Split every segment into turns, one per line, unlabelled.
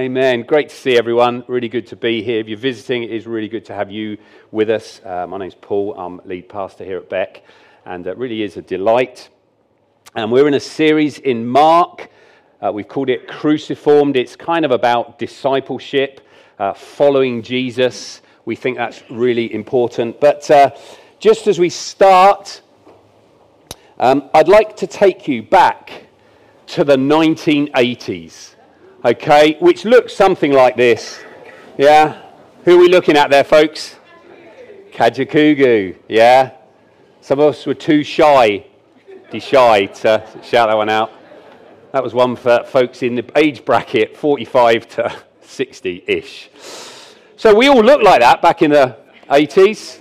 Amen. Great to see everyone. Really good to be here. If you're visiting, it is really good to have you with us. Uh, my name's Paul. I'm lead pastor here at Beck, and it really is a delight. And we're in a series in Mark. Uh, we've called it Cruciformed. It's kind of about discipleship, uh, following Jesus. We think that's really important. But uh, just as we start, um, I'd like to take you back to the 1980s okay, which looks something like this. Yeah? Who are we looking at there, folks? Kajagoogoo, yeah? Some of us were too shy, too shy to shout that one out. That was one for folks in the age bracket 45 to 60 ish. So we all looked like that back in the 80s.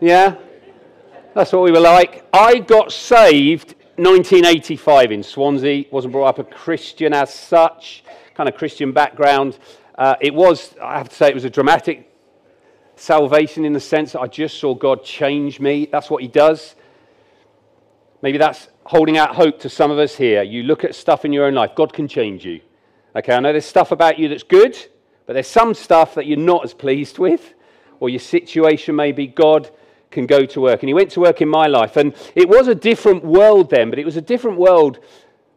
Yeah? That's what we were like. I got saved 1985 in Swansea. Wasn't brought up a Christian as such kind of Christian background. Uh, it was, I have to say, it was a dramatic salvation in the sense that I just saw God change me. That's what He does. Maybe that's holding out hope to some of us here. You look at stuff in your own life, God can change you. Okay, I know there's stuff about you that's good, but there's some stuff that you're not as pleased with, or your situation maybe God can go to work. And He went to work in my life. And it was a different world then, but it was a different world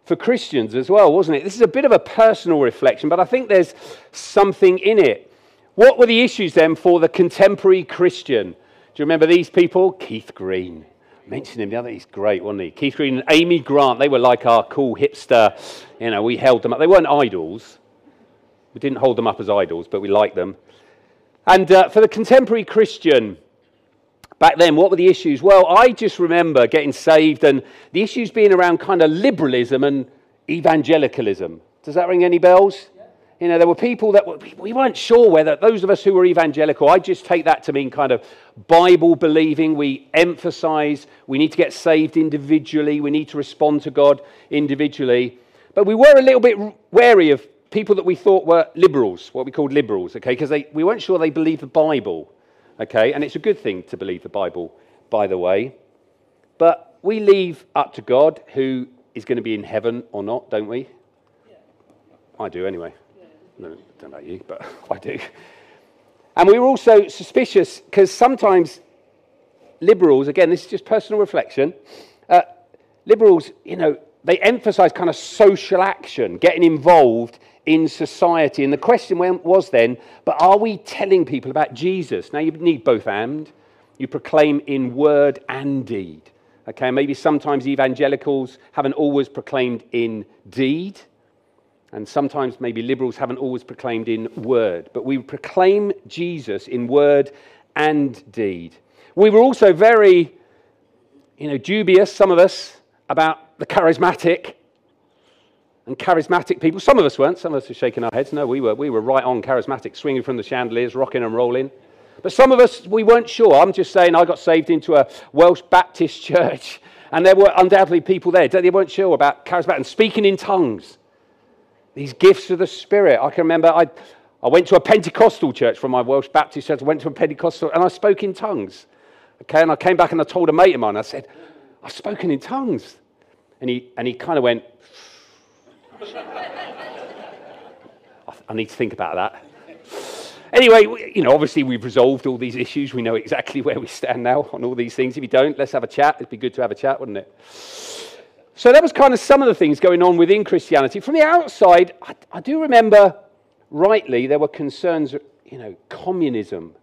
for Christians as well, wasn't it? This is a bit of a personal reflection, but I think there's something in it. What were the issues then for the contemporary Christian? Do you remember these people? Keith Green. I mentioned him the other he's great, wasn't he? Keith Green and Amy Grant, they were like our cool hipster, you know, we held them up. They weren't idols. We didn't hold them up as idols, but we liked them. And uh, for the contemporary Christian, back then, what were the issues? Well, I just remember getting saved and the issues being around kind of liberalism and evangelicalism. Does that ring any bells? You know, there were people that were, we weren't sure whether, those of us who were evangelical, I just take that to mean kind of Bible believing. We emphasize we need to get saved individually, we need to respond to God individually. But we were a little bit wary of people that we thought were liberals, what we called liberals, okay, because we weren't sure they believed the Bible. Okay, and it's a good thing to believe the Bible, by the way. But we leave up to God who is going to be in heaven or not, don't we? Yeah. I do anyway. Yeah. No, don't know you, but I do. And we were also suspicious because sometimes liberals, again, this is just personal reflection, uh, liberals, you know, they emphasize kind of social action, getting involved in society. And the question was then, but are we telling people about Jesus? Now, you need both and. You proclaim in word and deed. Okay, maybe sometimes evangelicals haven't always proclaimed in deed, and sometimes maybe liberals haven't always proclaimed in word, but we proclaim Jesus in word and deed. We were also very, you know, dubious, some of us, about the charismatic and charismatic people. Some of us weren't. Some of us were shaking our heads. No, we were. We were right on charismatic, swinging from the chandeliers, rocking and rolling. But some of us, we weren't sure. I'm just saying, I got saved into a Welsh Baptist church, and there were undoubtedly people there. They weren't sure about charismatic and speaking in tongues. These gifts of the Spirit. I can remember I, I went to a Pentecostal church from my Welsh Baptist church. I went to a Pentecostal, and I spoke in tongues. Okay, and I came back and I told a mate of mine, I said, I've spoken in tongues. And he, and he kind of went, I need to think about that. Anyway, you know, obviously we've resolved all these issues. We know exactly where we stand now on all these things. If you don't, let's have a chat. It'd be good to have a chat, wouldn't it? So that was kind of some of the things going on within Christianity. From the outside, I, I do remember rightly there were concerns, you know, communism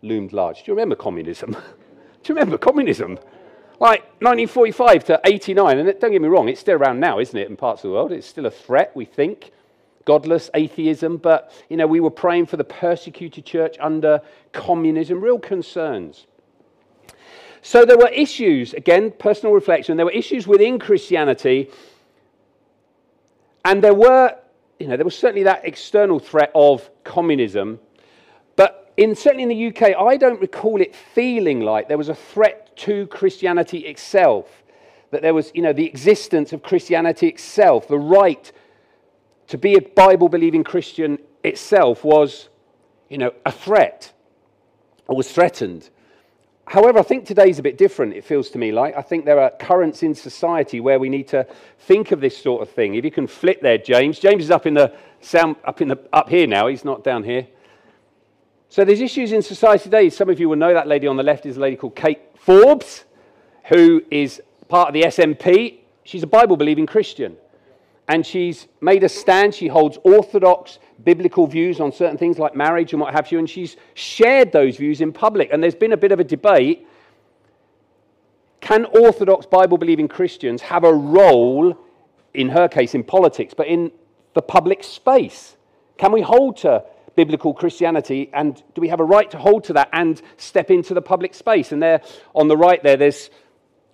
loomed large. Do you remember communism? do you remember communism? Like 1945 to 89, and don't get me wrong, it's still around now, isn't it, in parts of the world? It's still a threat, we think. Godless atheism, but, you know, we were praying for the persecuted church under communism, real concerns. So there were issues, again, personal reflection, there were issues within Christianity, and there were, you know, there was certainly that external threat of communism, in, certainly in the UK, I don't recall it feeling like there was a threat to Christianity itself. That there was, you know, the existence of Christianity itself, the right to be a Bible believing Christian itself was, you know, a threat or was threatened. However, I think today's a bit different, it feels to me like. I think there are currents in society where we need to think of this sort of thing. If you can flip there, James. James is up in the sound up in the up here now, he's not down here. So there's issues in society today. Some of you will know that lady on the left is a lady called Kate Forbes, who is part of the SNP. She's a Bible believing Christian. And she's made a stand. She holds orthodox biblical views on certain things like marriage and what have you. And she's shared those views in public. And there's been a bit of a debate can orthodox Bible believing Christians have a role, in her case, in politics, but in the public space? Can we hold to biblical Christianity and do we have a right to hold to that and step into the public space? And there on the right there, there's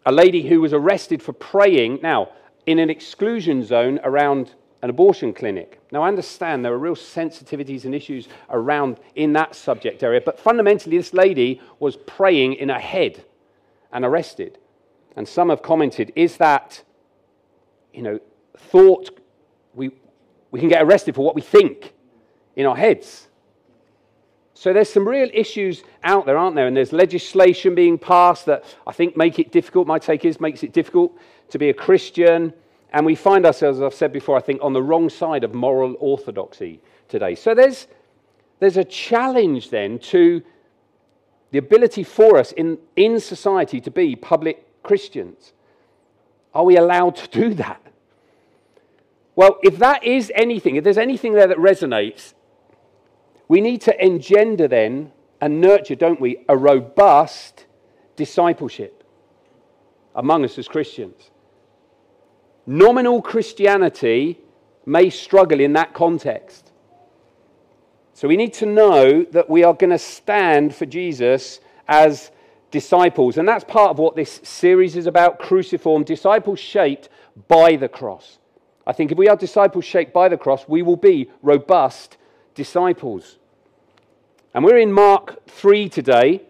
a lady who was arrested for praying. Now, in an exclusion zone around an abortion clinic. Now, I understand there are real sensitivities and issues around in that subject area, but fundamentally, this lady was praying in a head and arrested. And some have commented, is that, you know, thought we, we can get arrested for what we think in our heads? So there's some real issues out there, aren't there? And there's legislation being passed that I think make it difficult. My take is makes it difficult to be a Christian. And we find ourselves, as I've said before, I think, on the wrong side of moral orthodoxy today. So there's, there's a challenge then to the ability for us in, in society to be public Christians. Are we allowed to do that? Well, if that is anything, if there's anything there that resonates, we need to engender then and nurture, don't we, a robust discipleship among us as Christians. Nominal Christianity may struggle in that context. So we need to know that we are going to stand for Jesus as disciples. And that's part of what this series is about cruciform, disciples shaped by the cross. I think if we are disciples shaped by the cross, we will be robust disciples. And we're in Mark 3 today.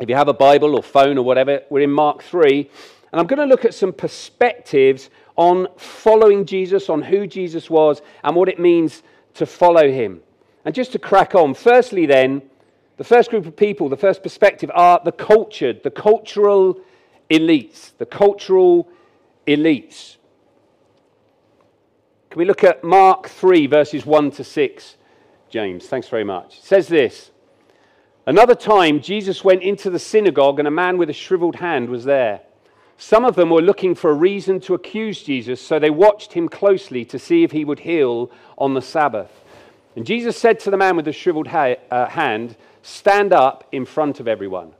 If you have a Bible or phone or whatever, we're in Mark 3. And I'm going to look at some perspectives on following Jesus, on who Jesus was, and what it means to follow him. And just to crack on, firstly, then, the first group of people, the first perspective are the cultured, the cultural elites. The cultural elites. Can we look at Mark 3, verses 1 to 6, James? Thanks very much. It says this Another time, Jesus went into the synagogue, and a man with a shriveled hand was there. Some of them were looking for a reason to accuse Jesus, so they watched him closely to see if he would heal on the Sabbath. And Jesus said to the man with the shriveled ha- uh, hand, Stand up in front of everyone.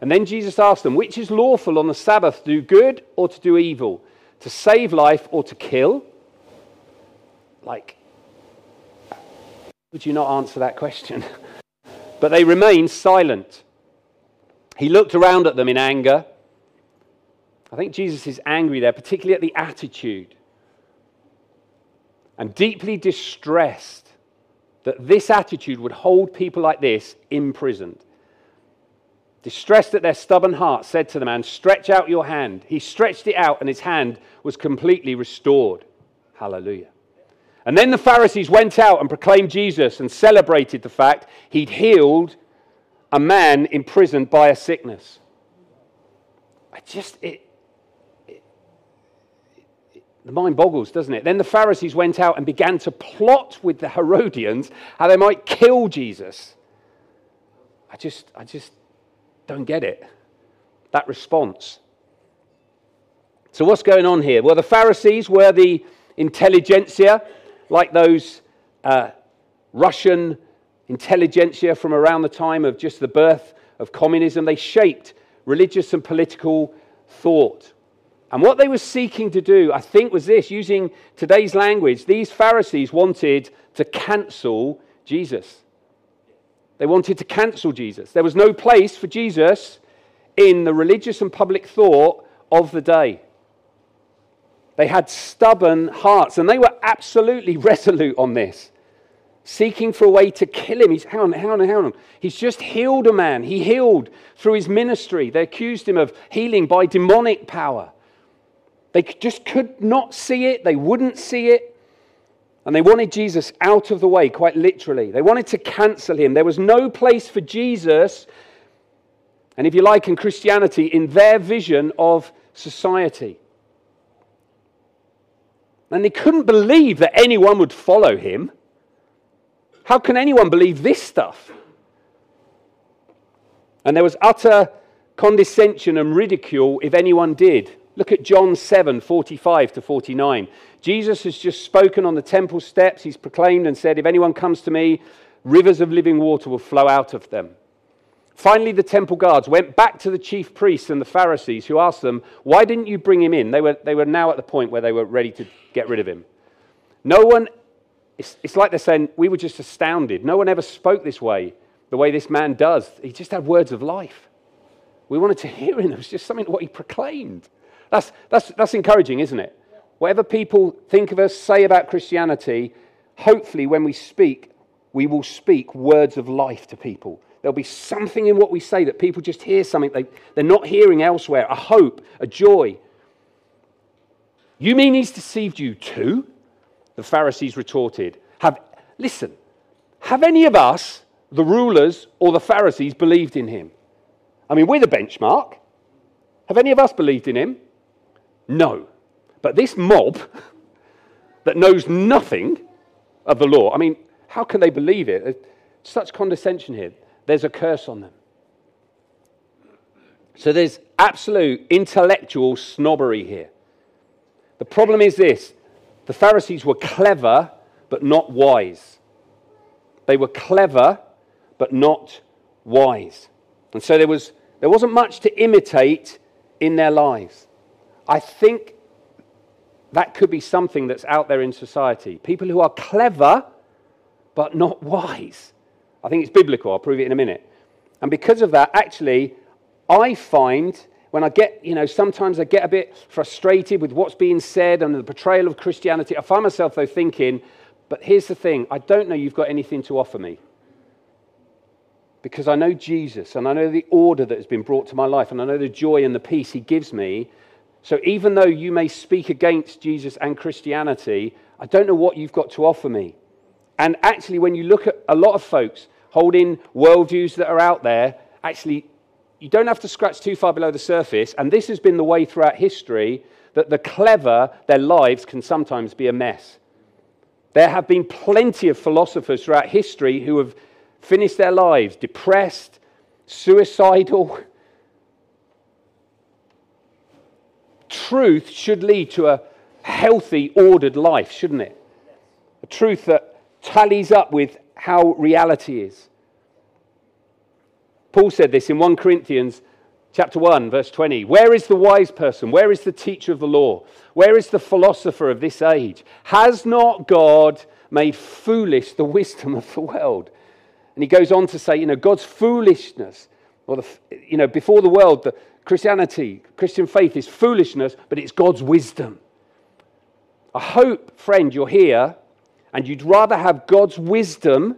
And then Jesus asked them, Which is lawful on the Sabbath, to do good or to do evil, to save life or to kill? Like, would you not answer that question? but they remained silent. He looked around at them in anger. I think Jesus is angry there, particularly at the attitude, and deeply distressed that this attitude would hold people like this imprisoned. Distressed at their stubborn heart, said to the man, Stretch out your hand. He stretched it out, and his hand was completely restored. Hallelujah. And then the Pharisees went out and proclaimed Jesus and celebrated the fact he'd healed a man imprisoned by a sickness. I just, it, the mind boggles, doesn't it? Then the Pharisees went out and began to plot with the Herodians how they might kill Jesus. I just, I just don't get it. That response. So, what's going on here? Well, the Pharisees were the intelligentsia like those uh, Russian intelligentsia from around the time of just the birth of communism. They shaped religious and political thought. And what they were seeking to do, I think, was this using today's language, these Pharisees wanted to cancel Jesus. They wanted to cancel Jesus. There was no place for Jesus in the religious and public thought of the day. They had stubborn hearts, and they were absolutely resolute on this, seeking for a way to kill him. He's, hang on, hang on, hang on. He's just healed a man. He healed through his ministry. They accused him of healing by demonic power. They just could not see it, they wouldn't see it. And they wanted Jesus out of the way, quite literally. They wanted to cancel him. There was no place for Jesus And if you like, in Christianity, in their vision of society. And they couldn't believe that anyone would follow him. How can anyone believe this stuff? And there was utter condescension and ridicule if anyone did. Look at John 7 45 to 49. Jesus has just spoken on the temple steps. He's proclaimed and said, If anyone comes to me, rivers of living water will flow out of them. Finally, the temple guards went back to the chief priests and the Pharisees, who asked them, Why didn't you bring him in? They were, they were now at the point where they were ready to get rid of him. No one, it's, it's like they're saying, We were just astounded. No one ever spoke this way, the way this man does. He just had words of life. We wanted to hear him. It was just something what he proclaimed. That's, that's, that's encouraging, isn't it? Whatever people think of us, say about Christianity, hopefully when we speak, we will speak words of life to people. There'll be something in what we say that people just hear something they, they're not hearing elsewhere a hope, a joy. You mean he's deceived you too? The Pharisees retorted. Have, listen, have any of us, the rulers or the Pharisees, believed in him? I mean, we're the benchmark. Have any of us believed in him? No. But this mob that knows nothing of the law, I mean, how can they believe it? Such condescension here. There's a curse on them. So there's absolute intellectual snobbery here. The problem is this the Pharisees were clever, but not wise. They were clever, but not wise. And so there, was, there wasn't much to imitate in their lives. I think that could be something that's out there in society. People who are clever, but not wise. I think it's biblical. I'll prove it in a minute. And because of that, actually, I find when I get, you know, sometimes I get a bit frustrated with what's being said and the portrayal of Christianity. I find myself, though, thinking, but here's the thing I don't know you've got anything to offer me. Because I know Jesus and I know the order that has been brought to my life and I know the joy and the peace he gives me. So even though you may speak against Jesus and Christianity, I don't know what you've got to offer me. And actually, when you look at a lot of folks holding worldviews that are out there, actually, you don't have to scratch too far below the surface. And this has been the way throughout history that the clever, their lives can sometimes be a mess. There have been plenty of philosophers throughout history who have finished their lives depressed, suicidal. Truth should lead to a healthy, ordered life, shouldn't it? A truth that tallies up with how reality is. Paul said this in 1 Corinthians chapter 1 verse 20 where is the wise person? Where is the teacher of the law? Where is the philosopher of this age? Has not god made foolish the wisdom of the world? And he goes on to say, you know, God's foolishness, or the, you know, before the world, the Christianity, Christian faith is foolishness, but it's God's wisdom. I hope, friend, you're here and you'd rather have God's wisdom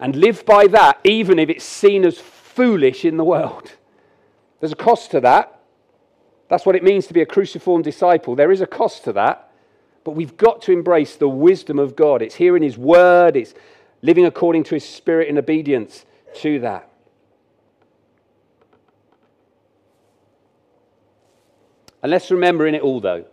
and live by that, even if it's seen as foolish in the world. There's a cost to that. That's what it means to be a cruciform disciple. There is a cost to that. But we've got to embrace the wisdom of God. It's here in His Word, it's living according to his spirit in obedience to that. And let's remember in it all, though,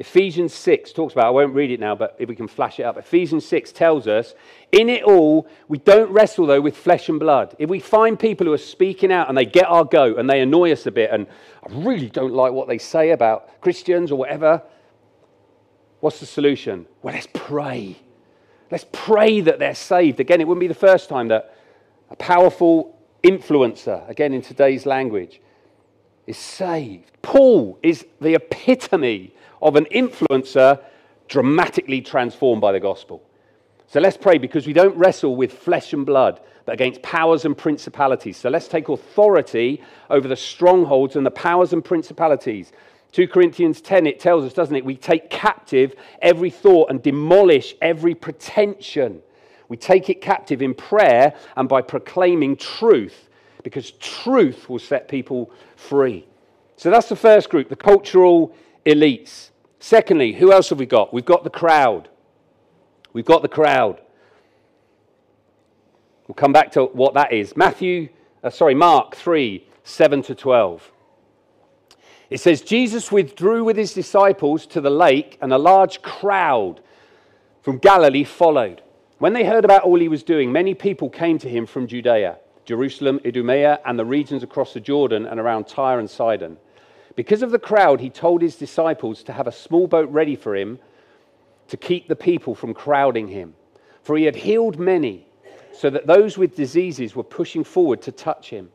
Ephesians 6 talks about, I won't read it now, but if we can flash it up. Ephesians 6 tells us, in it all, we don't wrestle, though, with flesh and blood. If we find people who are speaking out and they get our goat and they annoy us a bit, and I really don't like what they say about Christians or whatever, what's the solution? Well, let's pray. Let's pray that they're saved. Again, it wouldn't be the first time that a powerful influencer, again in today's language, is saved. Paul is the epitome of an influencer dramatically transformed by the gospel. So let's pray because we don't wrestle with flesh and blood, but against powers and principalities. So let's take authority over the strongholds and the powers and principalities 2 Corinthians 10, it tells us, doesn't it? We take captive every thought and demolish every pretension. We take it captive in prayer and by proclaiming truth, because truth will set people free. So that's the first group, the cultural elites. Secondly, who else have we got? We've got the crowd. We've got the crowd. We'll come back to what that is. Matthew uh, sorry, Mark 3 7 to 12. It says, Jesus withdrew with his disciples to the lake, and a large crowd from Galilee followed. When they heard about all he was doing, many people came to him from Judea, Jerusalem, Idumea, and the regions across the Jordan and around Tyre and Sidon. Because of the crowd, he told his disciples to have a small boat ready for him to keep the people from crowding him. For he had healed many, so that those with diseases were pushing forward to touch him.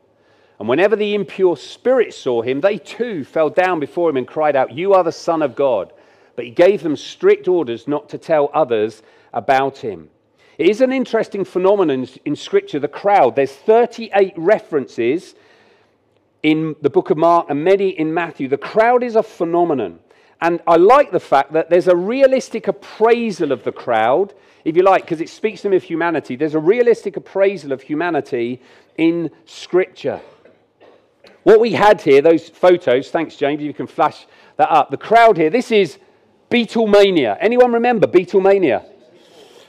And whenever the impure spirits saw him, they too fell down before him and cried out, You are the Son of God. But he gave them strict orders not to tell others about him. It is an interesting phenomenon in Scripture, the crowd. There's 38 references in the book of Mark and many in Matthew. The crowd is a phenomenon. And I like the fact that there's a realistic appraisal of the crowd, if you like, because it speaks to me of humanity. There's a realistic appraisal of humanity in Scripture. What we had here, those photos, thanks, James, you can flash that up. The crowd here, this is Beatlemania. Anyone remember Beatlemania?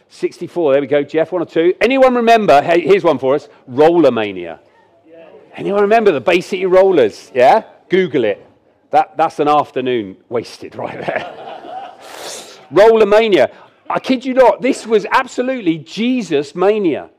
64, there we go, Jeff, one or two. Anyone remember, hey, here's one for us, Rollermania. Anyone remember the Bay City Rollers? Yeah? Google it. That, that's an afternoon wasted right there. Rollermania. I kid you not, this was absolutely Jesus mania.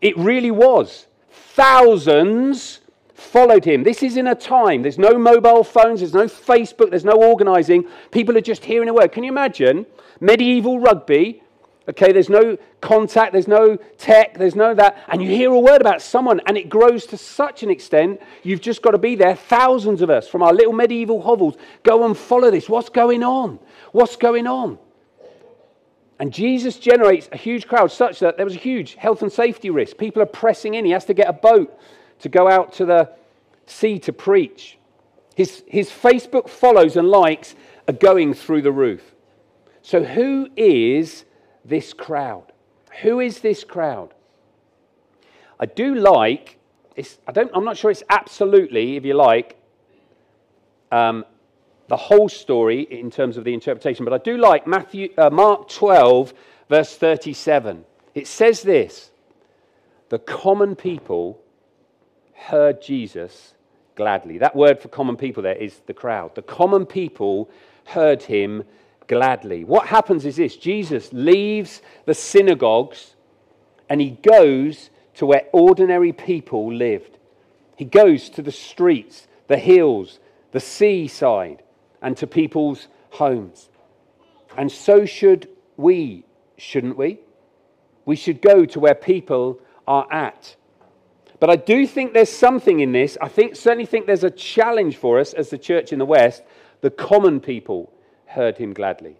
It really was. Thousands followed him. This is in a time, there's no mobile phones, there's no Facebook, there's no organizing. People are just hearing a word. Can you imagine medieval rugby? Okay, there's no contact, there's no tech, there's no that. And you hear a word about someone, and it grows to such an extent, you've just got to be there. Thousands of us from our little medieval hovels go and follow this. What's going on? What's going on? And Jesus generates a huge crowd such that there was a huge health and safety risk. People are pressing in. He has to get a boat to go out to the sea to preach. His, his Facebook follows and likes are going through the roof. So, who is this crowd? Who is this crowd? I do like, I don't, I'm not sure it's absolutely, if you like, um, the whole story in terms of the interpretation, but I do like Matthew, uh, Mark 12, verse 37. It says this The common people heard Jesus gladly. That word for common people there is the crowd. The common people heard him gladly. What happens is this Jesus leaves the synagogues and he goes to where ordinary people lived. He goes to the streets, the hills, the seaside, and to people's homes. And so should we, shouldn't we? We should go to where people are at. But I do think there's something in this. I think certainly think there's a challenge for us as the church in the West. The common people heard him gladly.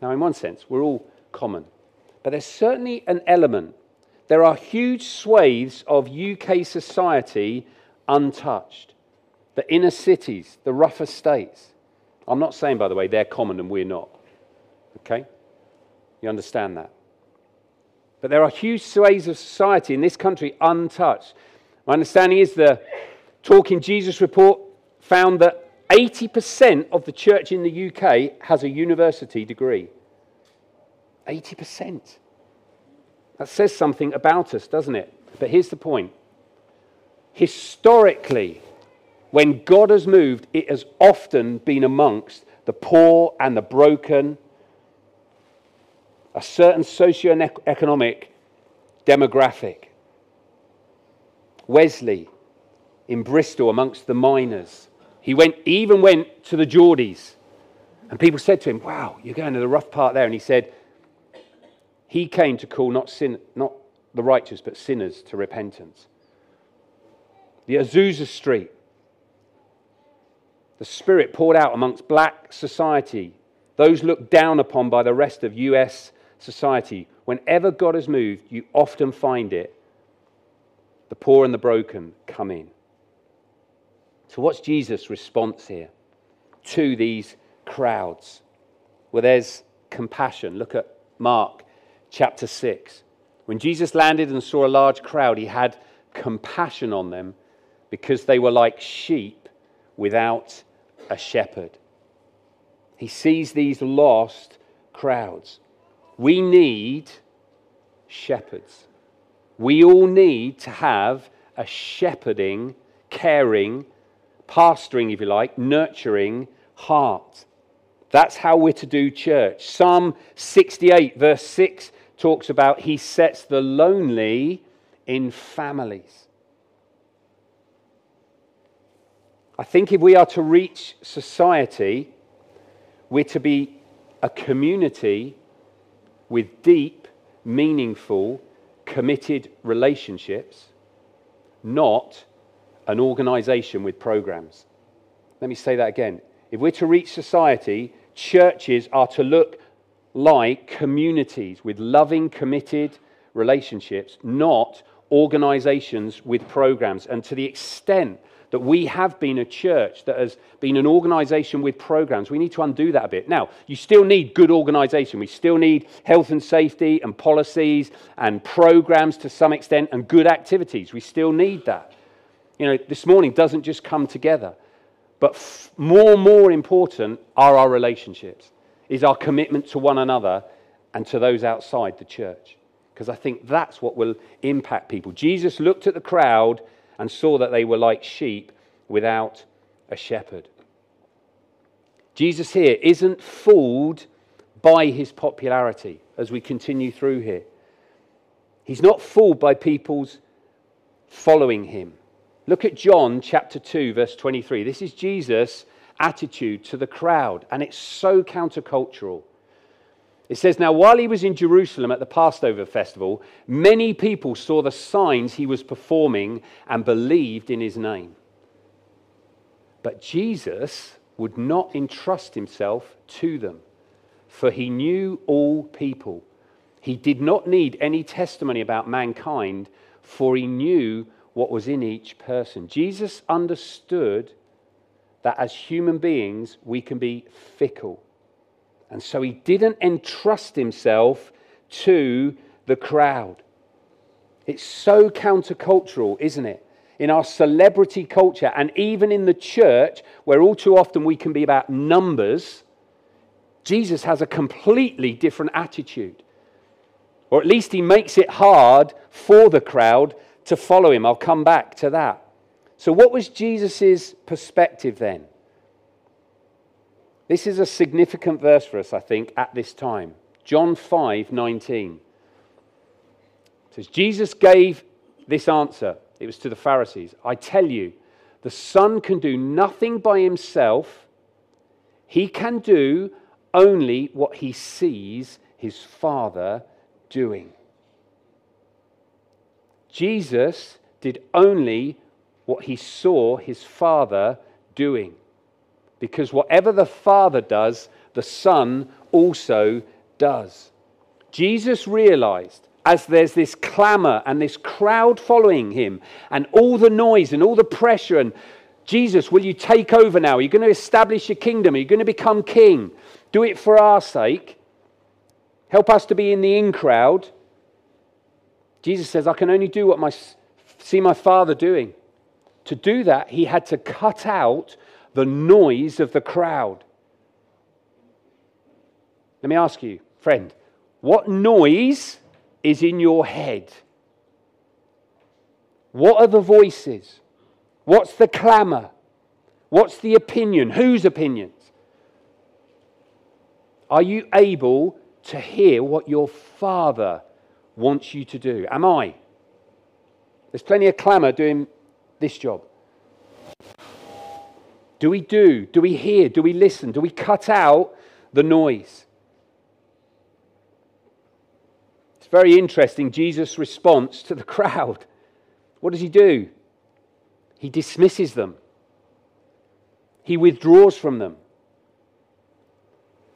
Now, in one sense, we're all common, but there's certainly an element. There are huge swathes of UK society untouched. The inner cities, the rougher states. I'm not saying, by the way, they're common and we're not. Okay? You understand that? But there are huge swathes of society in this country untouched. My understanding is the Talking Jesus report found that 80% of the church in the UK has a university degree. 80%. That says something about us, doesn't it? But here's the point. Historically, when God has moved, it has often been amongst the poor and the broken a certain socio-economic demographic. Wesley in Bristol amongst the miners. He went, even went to the Geordies. And people said to him, Wow, you're going to the rough part there. And he said, He came to call not, sin, not the righteous, but sinners to repentance. The Azusa Street. The Spirit poured out amongst black society, those looked down upon by the rest of US society, whenever God has moved, you often find it. The poor and the broken come in. So, what's Jesus' response here to these crowds? Well, there's compassion. Look at Mark chapter 6. When Jesus landed and saw a large crowd, he had compassion on them because they were like sheep without a shepherd. He sees these lost crowds. We need shepherds. We all need to have a shepherding, caring, pastoring, if you like, nurturing heart. That's how we're to do church. Psalm 68, verse 6, talks about He sets the lonely in families. I think if we are to reach society, we're to be a community with deep, meaningful, committed relationships, not an organization with programs. Let me say that again. If we're to reach society, churches are to look like communities with loving, committed relationships, not organizations with programs. And to the extent that we have been a church that has been an organization with programs. We need to undo that a bit. Now, you still need good organization. We still need health and safety and policies and programs to some extent and good activities. We still need that. You know, this morning doesn't just come together. But f- more and more important are our relationships, is our commitment to one another and to those outside the church. Because I think that's what will impact people. Jesus looked at the crowd and saw that they were like sheep without a shepherd. Jesus here isn't fooled by his popularity as we continue through here. He's not fooled by people's following him. Look at John chapter 2, verse 23. This is Jesus' attitude to the crowd, and it's so countercultural. It says, Now, while he was in Jerusalem at the Passover festival, many people saw the signs he was performing and believed in his name. But Jesus would not entrust himself to them, for he knew all people. He did not need any testimony about mankind, for he knew what was in each person. Jesus understood that as human beings, we can be fickle and so he didn't entrust himself to the crowd. It's so countercultural, isn't it? In our celebrity culture and even in the church, where all too often we can be about numbers, Jesus has a completely different attitude. Or at least he makes it hard for the crowd to follow him. I'll come back to that. So, what was Jesus' perspective then? This is a significant verse for us, I think, at this time. John 5 19. It says, Jesus gave this answer. It was to the Pharisees. I tell you, the Son can do nothing by himself, he can do only what he sees his Father doing. Jesus did only what he saw his Father doing because whatever the Father does, the Son also does. Jesus realized as there's this clamor and this crowd following him, and all the noise and all the pressure, and Jesus, will you take over now? Are you going to establish your kingdom? Are you going to become king? Do it for our sake. Help us to be in the in crowd. Jesus says, I can only do what I see my Father doing. To do that, he had to cut out the noise of the crowd. Let me ask you, friend, what noise is in your head? What are the voices? What's the clamour? What's the opinion? Whose opinions? Are you able to hear what your Father wants you to do? Am I? There's plenty of clamour doing this job. Do we do? Do we hear? Do we listen? Do we cut out the noise? It's very interesting, Jesus' response to the crowd. What does he do? He dismisses them, he withdraws from them.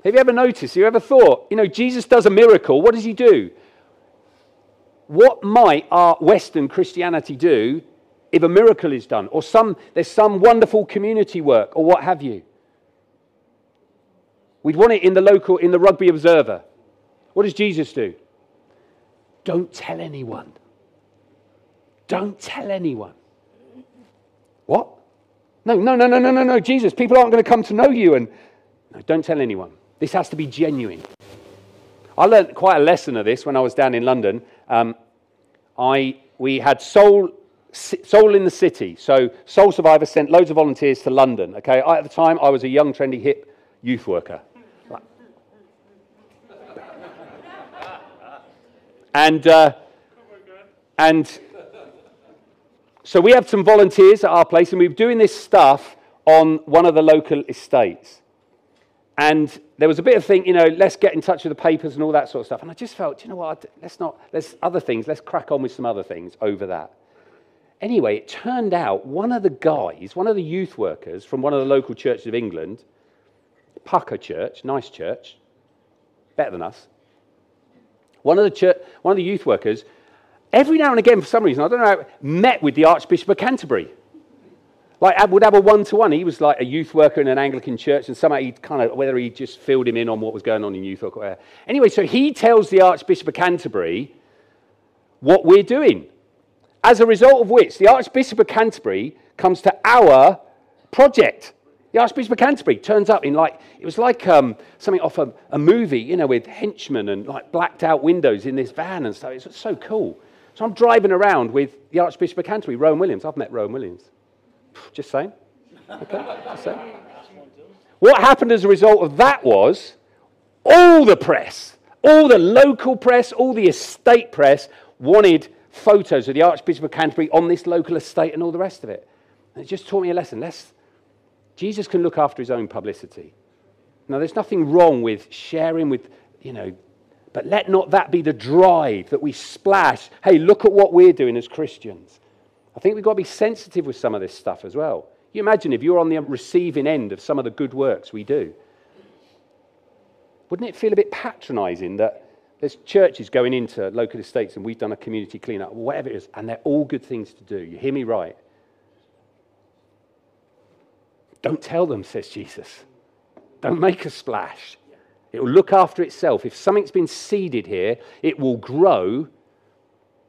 Have you ever noticed? Have you ever thought, you know, Jesus does a miracle. What does he do? What might our Western Christianity do if a miracle is done, or some, there's some wonderful community work, or what have you. We'd want it in the local, in the Rugby Observer. What does Jesus do? Don't tell anyone. Don't tell anyone. What? No, no, no, no, no, no, no, Jesus, people aren't going to come to know you. And no, don't tell anyone. This has to be genuine. I learned quite a lesson of this when I was down in London. Um, I, we had Soul, Soul in the City. So Soul Survivor sent loads of volunteers to London. Okay, I, at the time I was a young, trendy, hip youth worker. And, uh, and so we have some volunteers at our place, and we were doing this stuff on one of the local estates. And there was a bit of thing, you know, let's get in touch with the papers and all that sort of stuff. And I just felt, you know what, let's not, let's other things, let's crack on with some other things over that. Anyway, it turned out one of the guys, one of the youth workers from one of the local churches of England, Pucker Church, nice church, better than us, one of the, church, one of the youth workers, every now and again, for some reason, I don't know, met with the Archbishop of Canterbury like would have a one-to-one. He was like a youth worker in an Anglican church, and somehow he kind of whether he just filled him in on what was going on in youth or whatever. Anyway, so he tells the Archbishop of Canterbury what we're doing. As a result of which, the Archbishop of Canterbury comes to our project. The Archbishop of Canterbury turns up in like, it was like um, something off a, a, movie, you know, with henchmen and like blacked out windows in this van and stuff. It's so cool. So I'm driving around with the Archbishop of Canterbury, Rowan Williams. I've met Rowan Williams. Just saying. Okay, just saying. What happened as a result of that was all the press, all the local press, all the estate press wanted photos of the Archbishop of Canterbury on this local estate and all the rest of it. And it just taught me a lesson. Let's, Jesus can look after his own publicity. Now, there's nothing wrong with sharing with, you know, but let not that be the drive that we splash. Hey, look at what we're doing as Christians. I think we've got to be sensitive with some of this stuff as well. You imagine if you're on the receiving end of some of the good works we do. Wouldn't it feel a bit patronizing that there's churches going into local estates and we've done a community cleanup, whatever it is, and they're all good things to do? You hear me right? Don't tell them, says Jesus. Don't make a splash. It will look after itself. If something's been seeded here, it will grow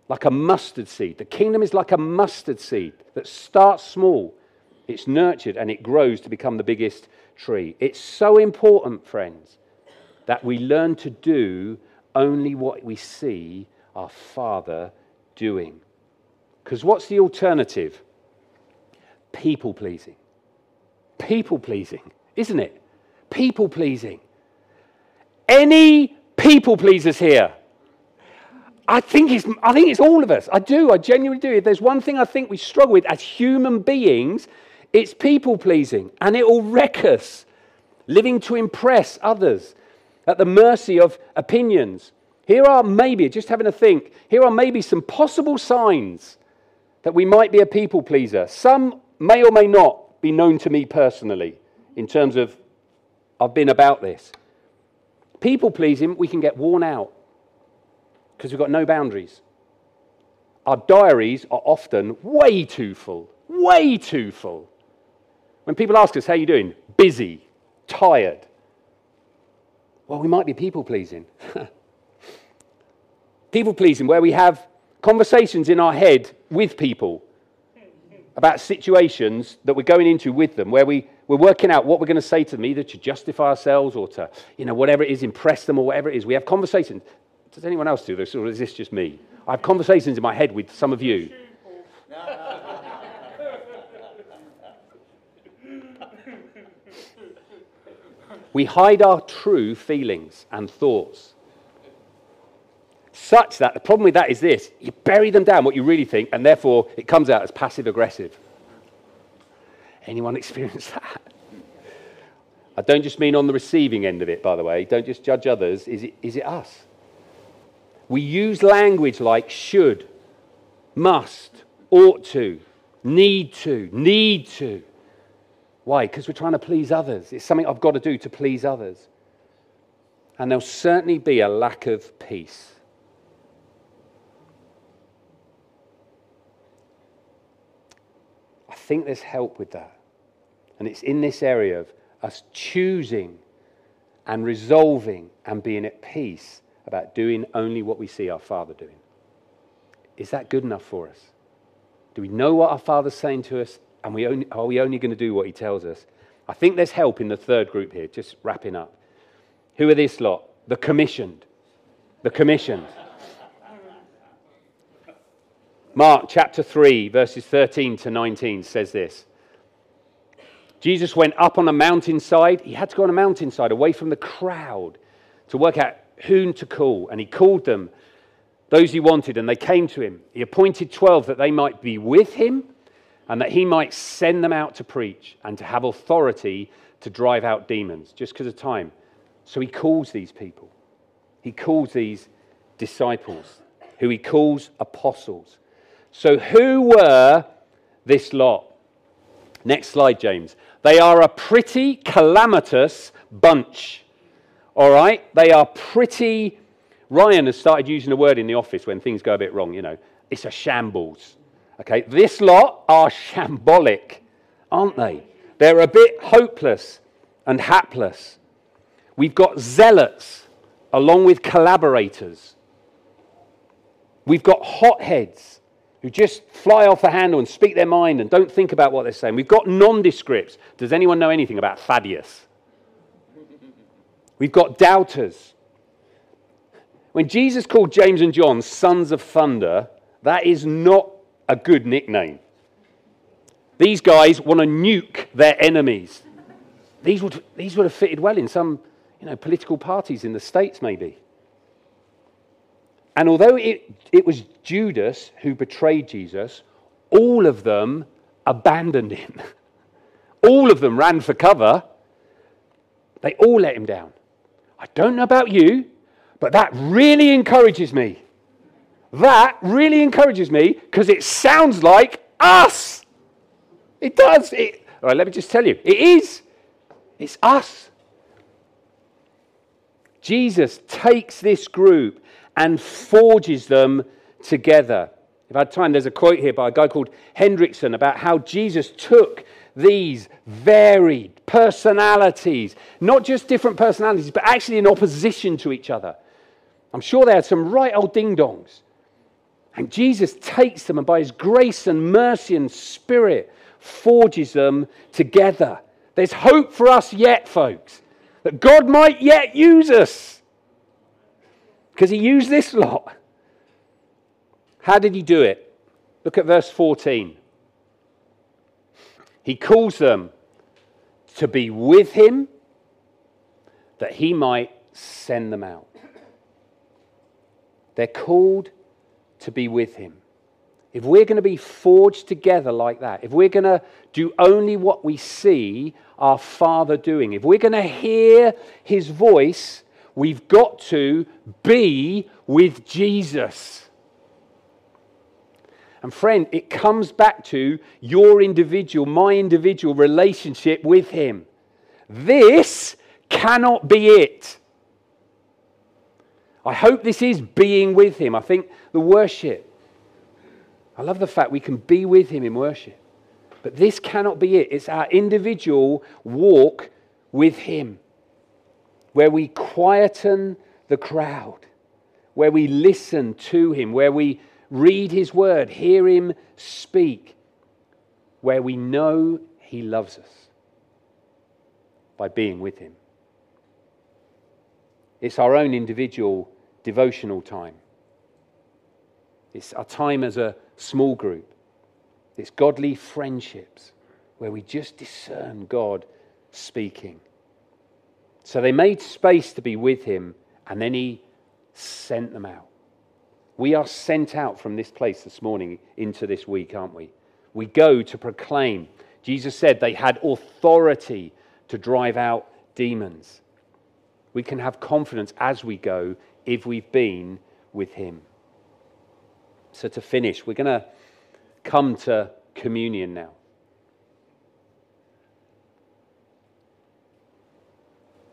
like a mustard seed. The kingdom is like a mustard seed that starts small, it's nurtured, and it grows to become the biggest tree. It's so important, friends, that we learn to do only what we see our Father doing. Because what's the alternative? People pleasing. People pleasing, isn't it? People pleasing. Any people pleasers here? I think, it's, I think it's all of us. I do. I genuinely do. If there's one thing I think we struggle with as human beings, it's people pleasing. And it will wreck us. Living to impress others at the mercy of opinions. Here are maybe, just having a think, here are maybe some possible signs that we might be a people pleaser. Some may or may not be known to me personally in terms of I've been about this. People pleasing, we can get worn out because we've got no boundaries. Our diaries are often way too full, way too full. When people ask us, How are you doing? Busy, tired. Well, we might be people pleasing. people pleasing, where we have conversations in our head with people about situations that we're going into with them, where we, we're working out what we're going to say to them, either to justify ourselves or to, you know, whatever it is, impress them or whatever it is. We have conversations. Does anyone else do this, or is this just me? I have conversations in my head with some of you. we hide our true feelings and thoughts. Such that the problem with that is this you bury them down, what you really think, and therefore it comes out as passive aggressive. Anyone experience that? I don't just mean on the receiving end of it, by the way. Don't just judge others. Is it, is it us? We use language like should, must, ought to, need to, need to. Why? Because we're trying to please others. It's something I've got to do to please others. And there'll certainly be a lack of peace. I think there's help with that. And it's in this area of us choosing and resolving and being at peace about doing only what we see our Father doing. Is that good enough for us? Do we know what our Father's saying to us? And we only, are we only going to do what He tells us? I think there's help in the third group here, just wrapping up. Who are this lot? The commissioned. The commissioned. Mark chapter 3, verses 13 to 19 says this Jesus went up on a mountainside. He had to go on a mountainside away from the crowd to work out whom to call. And he called them, those he wanted, and they came to him. He appointed 12 that they might be with him and that he might send them out to preach and to have authority to drive out demons, just because of time. So he calls these people. He calls these disciples, who he calls apostles. So, who were this lot? Next slide, James. They are a pretty calamitous bunch. All right? They are pretty. Ryan has started using a word in the office when things go a bit wrong, you know. It's a shambles. Okay? This lot are shambolic, aren't they? They're a bit hopeless and hapless. We've got zealots along with collaborators. We've got hotheads who just fly off the handle and speak their mind and don't think about what they're saying. We've got nondescripts. Does anyone know anything about Thaddeus? We've got doubters. When Jesus called James and John sons of thunder, that is not a good nickname. These guys want to nuke their enemies. These would, these would have fitted well in some you know, political parties in the States, maybe. And although it, it was Judas who betrayed Jesus, all of them abandoned him. all of them ran for cover. They all let him down. I don't know about you, but that really encourages me. That really encourages me because it sounds like us. It does. It, all right, let me just tell you it is. It's us. Jesus takes this group and forges them together. If I had time, there's a quote here by a guy called Hendriksen about how Jesus took these varied personalities, not just different personalities, but actually in opposition to each other. I'm sure they had some right old ding dongs. And Jesus takes them and by his grace and mercy and spirit forges them together. There's hope for us yet, folks, that God might yet use us. Because he used this lot. How did he do it? Look at verse 14. He calls them to be with him that he might send them out. They're called to be with him. If we're going to be forged together like that, if we're going to do only what we see our Father doing, if we're going to hear his voice, we've got to be with Jesus. And friend, it comes back to your individual, my individual relationship with him. This cannot be it. I hope this is being with him. I think the worship, I love the fact we can be with him in worship. But this cannot be it. It's our individual walk with him, where we quieten the crowd, where we listen to him, where we read his word, hear him speak, where we know he loves us by being with him. It's our own individual devotional time. It's our time as a small group. It's godly friendships where we just discern God speaking. So they made space to be with him, and then he sent them out. We are sent out from this place this morning into this week, aren't we? We go to proclaim. Jesus said they had authority to drive out demons. We can have confidence as we go if we've been with him. So, to finish, we're going to come to communion now.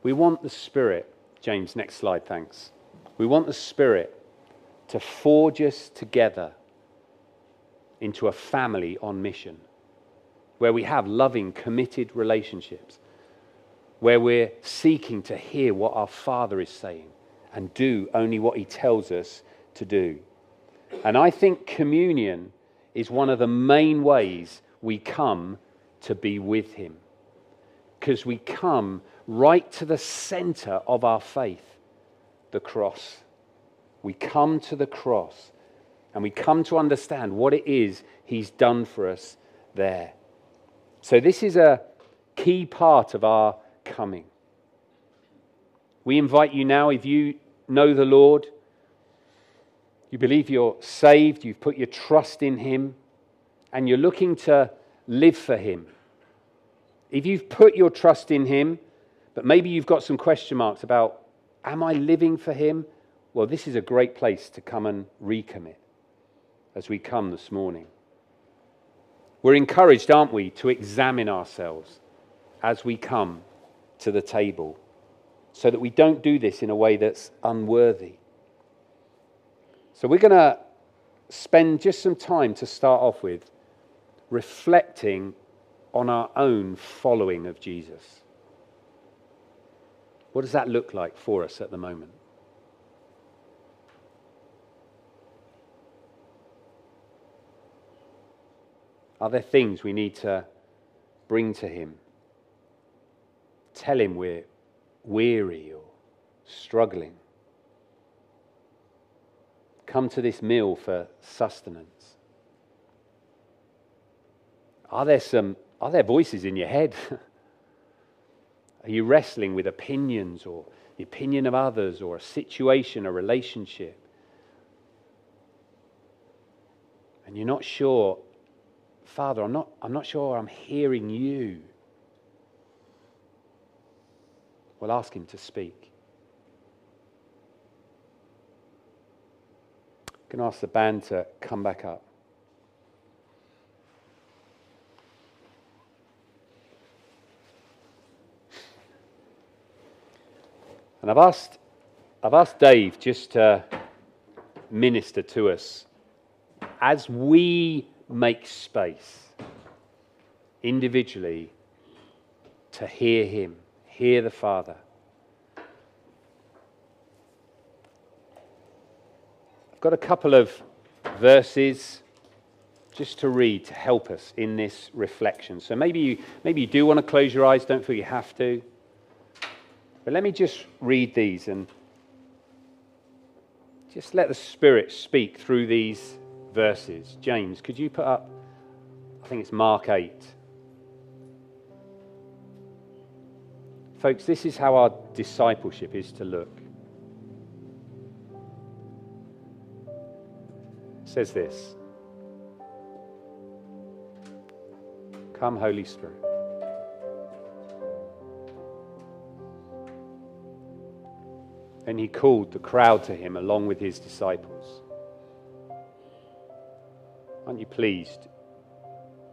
We want the Spirit, James, next slide, thanks. We want the Spirit to forge us together into a family on mission where we have loving, committed relationships, where we're seeking to hear what our Father is saying and do only what He tells us to do. And I think communion is one of the main ways we come to be with Him. Because we come right to the center of our faith, the cross. We come to the cross And we come to understand what it is He's done for us there. So, this is a key part of our coming. We invite you now, if you know the Lord, you believe you're saved, you've put your trust in Him, and you're looking to live for Him. If you've put your trust in Him, but maybe you've got some question marks about, am I living for Him? Well, this is a great place to come and recommit as we come this morning. We're encouraged, aren't we, to examine ourselves as we come to the table so that we don't do this in a way that's unworthy. So, we're going to spend just some time to start off with reflecting on our own following of Jesus. What does that look like for us at the moment? Are there things we need to bring to Him? Tell Him we're weary or struggling. Come to this meal for sustenance. Are there some are there voices in your head? Are you wrestling with opinions or the opinion of others or a situation, a relationship? And you're not sure, Father, I'm not, I'm not sure I'm hearing you. Well, ask Him to speak. Going to ask the band to come back up. And I've asked, I've asked Dave just to minister to us as we make space individually to hear Him, hear the Father. I've got a couple of verses just to read to help us in this reflection. So maybe you, maybe you do want to close your eyes, don't feel you have to. But let me just read these and just let the Spirit speak through these verses. James, could you put up, I think it's Mark 8. Folks, this is how our discipleship is to look. It says this Come, Holy Spirit. And he called the crowd to him along with his disciples. Aren't you pleased?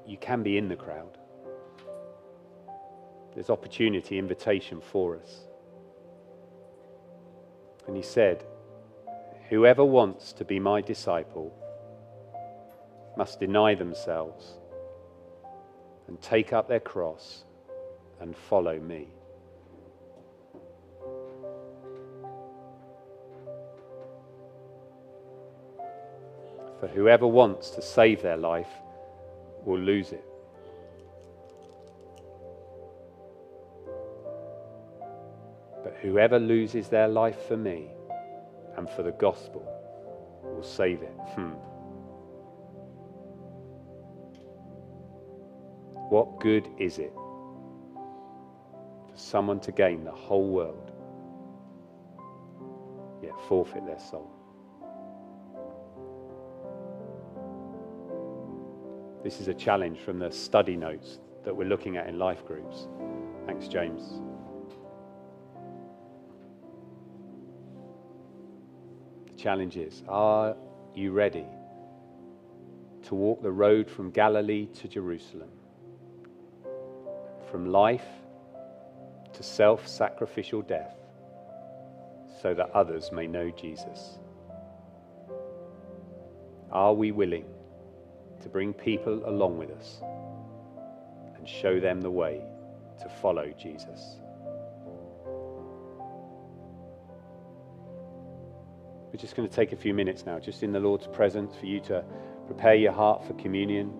You can be in the crowd. There's opportunity, invitation for us. And he said, Whoever wants to be my disciple must deny themselves and take up their cross and follow me. For whoever wants to save their life will lose it. But whoever loses their life for me and for the gospel will save it. Hmm. What good is it for someone to gain the whole world, yet forfeit their soul? This is a challenge from the study notes that we're looking at in life groups. Thanks, James. The challenge is Are you ready to walk the road from Galilee to Jerusalem? From life to self sacrificial death, so that others may know Jesus? Are we willing? To bring people along with us and show them the way to follow Jesus. We're just going to take a few minutes now, just in the Lord's presence, for you to prepare your heart for communion.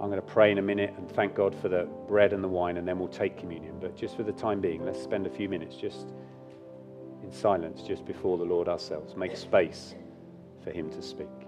I'm going to pray in a minute and thank God for the bread and the wine, and then we'll take communion. But just for the time being, let's spend a few minutes just in silence just before the Lord ourselves. Make space for Him to speak.